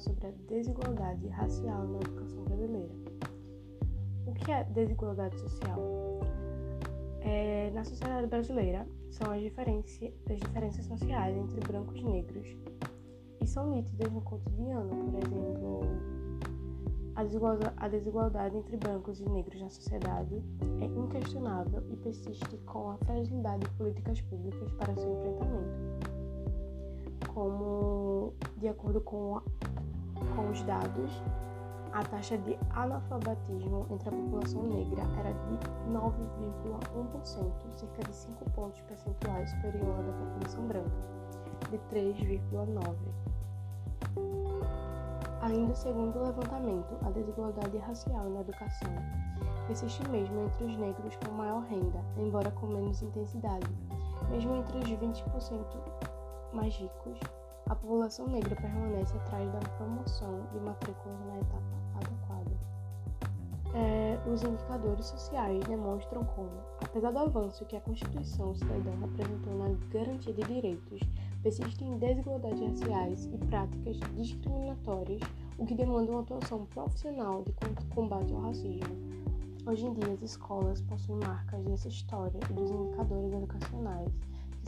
sobre a desigualdade racial na educação brasileira. O que é desigualdade social? É, na sociedade brasileira, são as, diferença, as diferenças sociais entre brancos e negros e são nítidas no cotidiano, por exemplo, a desigualdade, a desigualdade entre brancos e negros na sociedade é inquestionável e persiste com a fragilidade de políticas públicas para seu enfrentamento. Como, de acordo com, com os dados, a taxa de analfabetismo entre a população negra era de 9,1%, cerca de 5 pontos percentuais superior à da população branca, de 3,9%. Ainda segundo o levantamento, a desigualdade racial na educação persiste mesmo entre os negros com maior renda, embora com menos intensidade. Mesmo entre os 20% mais ricos, a população negra permanece atrás da promoção de matrículas na etapa adequada. É, os indicadores sociais demonstram como, apesar do avanço que a Constituição Cidadã representou na garantia de direitos, persistem desigualdades raciais e práticas discriminatórias, o que demanda uma atuação profissional de combate ao racismo. Hoje em dia, as escolas possuem marcas dessa história e dos indicadores educacionais,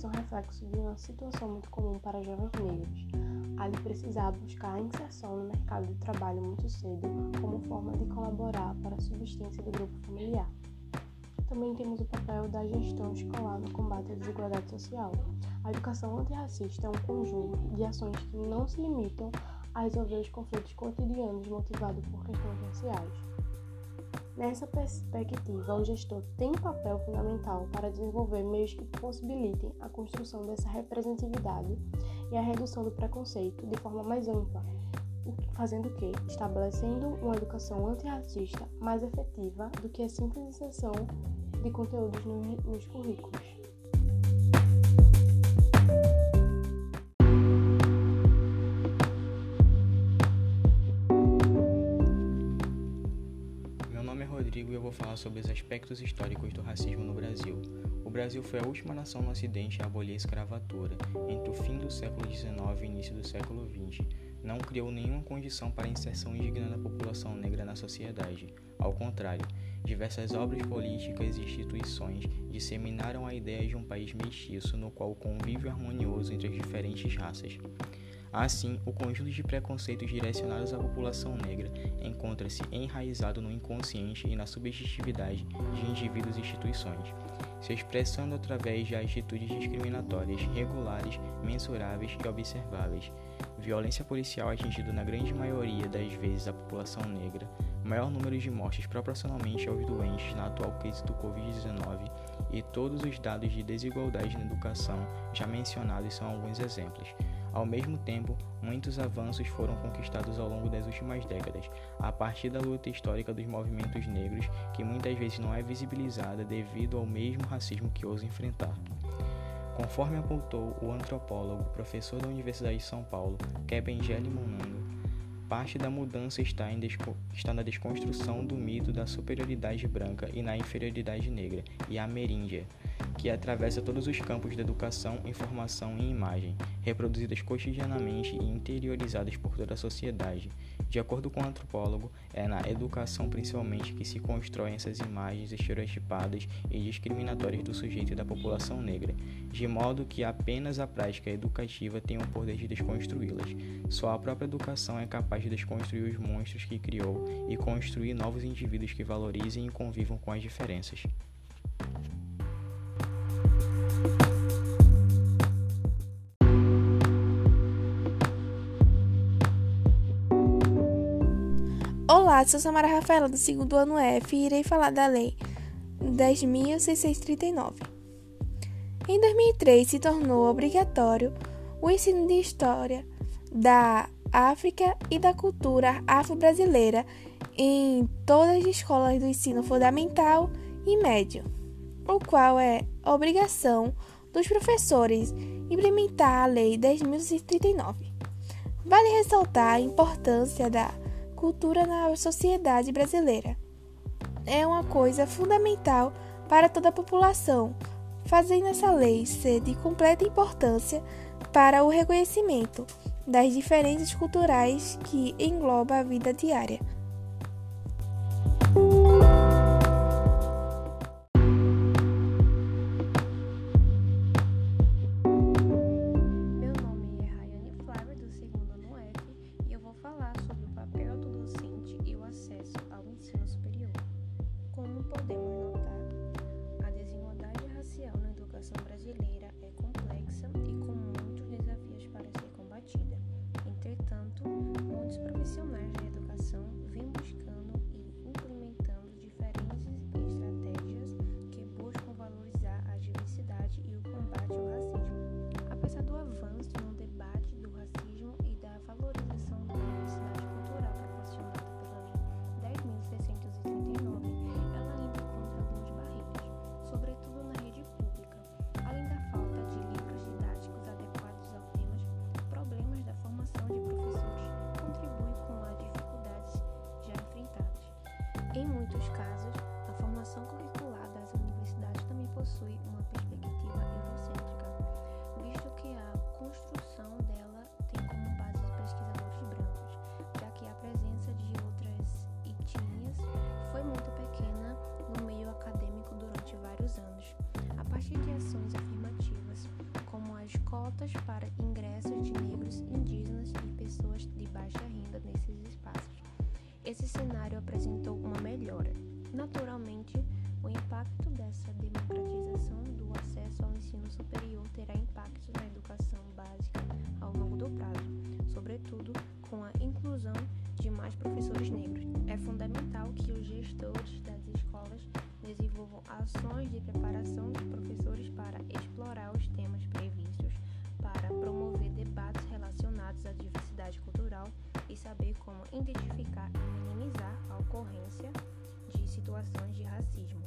são reflexos de uma situação muito comum para jovens negros, a de precisar buscar a inserção no mercado de trabalho muito cedo como forma de colaborar para a subsistência do grupo familiar. Também temos o papel da gestão escolar no combate à desigualdade social. A educação antirracista é um conjunto de ações que não se limitam a resolver os conflitos cotidianos motivados por questões raciais. Nessa perspectiva, o gestor tem um papel fundamental para desenvolver meios que possibilitem a construção dessa representatividade e a redução do preconceito de forma mais ampla, fazendo o que? Estabelecendo uma educação antirracista mais efetiva do que a simples inserção de conteúdos nos currículos. Sobre os aspectos históricos do racismo no Brasil. O Brasil foi a última nação no Ocidente a abolir a escravatura, entre o fim do século XIX e início do século XX. Não criou nenhuma condição para a inserção indigna da população negra na sociedade. Ao contrário, Diversas obras políticas e instituições disseminaram a ideia de um país mestiço no qual o convívio harmonioso entre as diferentes raças. Assim, o conjunto de preconceitos direcionados à população negra encontra-se enraizado no inconsciente e na subjetividade de indivíduos e instituições, se expressando através de atitudes discriminatórias regulares, mensuráveis e observáveis. Violência policial atingindo na grande maioria das vezes a população negra, maior número de mortes proporcionalmente aos doentes na atual crise do Covid-19 e todos os dados de desigualdade na educação já mencionados são alguns exemplos. Ao mesmo tempo, muitos avanços foram conquistados ao longo das últimas décadas, a partir da luta histórica dos movimentos negros, que muitas vezes não é visibilizada devido ao mesmo racismo que ousa enfrentar. Conforme apontou o antropólogo, professor da Universidade de São Paulo, Kebengele Monango, parte da mudança está, está, na desconstrução do mito da superioridade branca e na inferioridade negra e ameríndia, que atravessa todos os campos da educação, informação e imagem, reproduzidas cotidianamente e interiorizadas por toda a sociedade. De acordo com o antropólogo, é na educação principalmente que se constroem essas imagens estereotipadas e discriminatórias do sujeito e da população negra, de modo que apenas a prática educativa tem o poder de desconstruí-las. Só a própria educação é capaz de desconstruir os monstros que criou e construir novos indivíduos que valorizem e convivam com as diferenças. Olá, sou Samara Rafaela, do segundo ano F, e irei falar da Lei 10.639. Em 2003, se tornou obrigatório o ensino de História da África e da cultura afro-brasileira em todas as escolas do ensino fundamental e médio, o qual é obrigação dos professores implementar a Lei 10.639. Vale ressaltar a importância da cultura na sociedade brasileira. É uma coisa fundamental para toda a população, fazendo essa lei ser de completa importância para o reconhecimento das diferenças culturais que engloba a vida diária. Em muitos casos, sobretudo com a inclusão de mais professores negros. É fundamental que os gestores das escolas desenvolvam ações de preparação dos professores para explorar os temas previstos, para promover debates relacionados à diversidade cultural e saber como identificar e minimizar a ocorrência de situações de racismo.